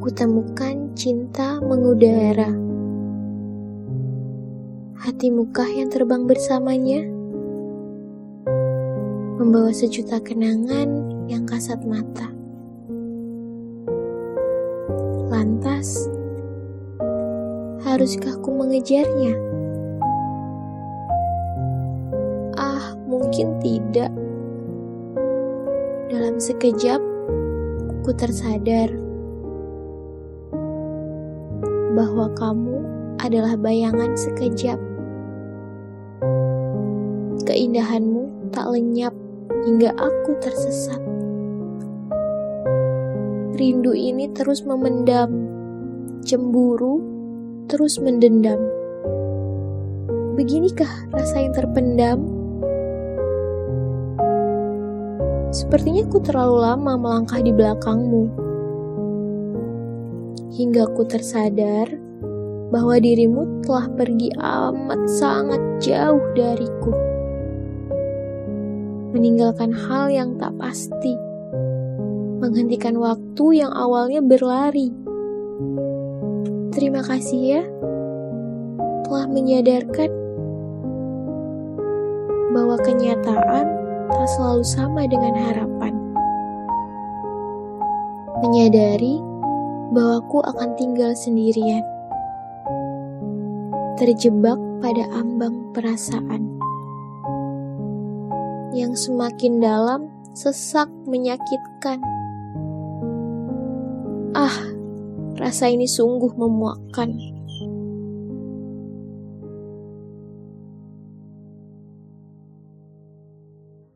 Kutemukan cinta mengudara. Hatimukah yang terbang bersamanya? Membawa sejuta kenangan yang kasat mata. Lantas, haruskah ku mengejarnya? Ah, mungkin tidak. Dalam sekejap, ku tersadar bahwa kamu adalah bayangan sekejap. Keindahanmu tak lenyap hingga aku tersesat. Rindu ini terus memendam, cemburu terus mendendam. Beginikah rasa yang terpendam? Sepertinya ku terlalu lama melangkah di belakangmu. Hingga ku tersadar bahwa dirimu telah pergi amat sangat jauh dariku. Meninggalkan hal yang tak pasti. Menghentikan waktu yang awalnya berlari. Terima kasih ya telah menyadarkan bahwa kenyataan tak selalu sama dengan harapan. Menyadari bahwa aku akan tinggal sendirian terjebak pada ambang perasaan yang semakin dalam sesak menyakitkan. Ah, rasa ini sungguh memuakkan.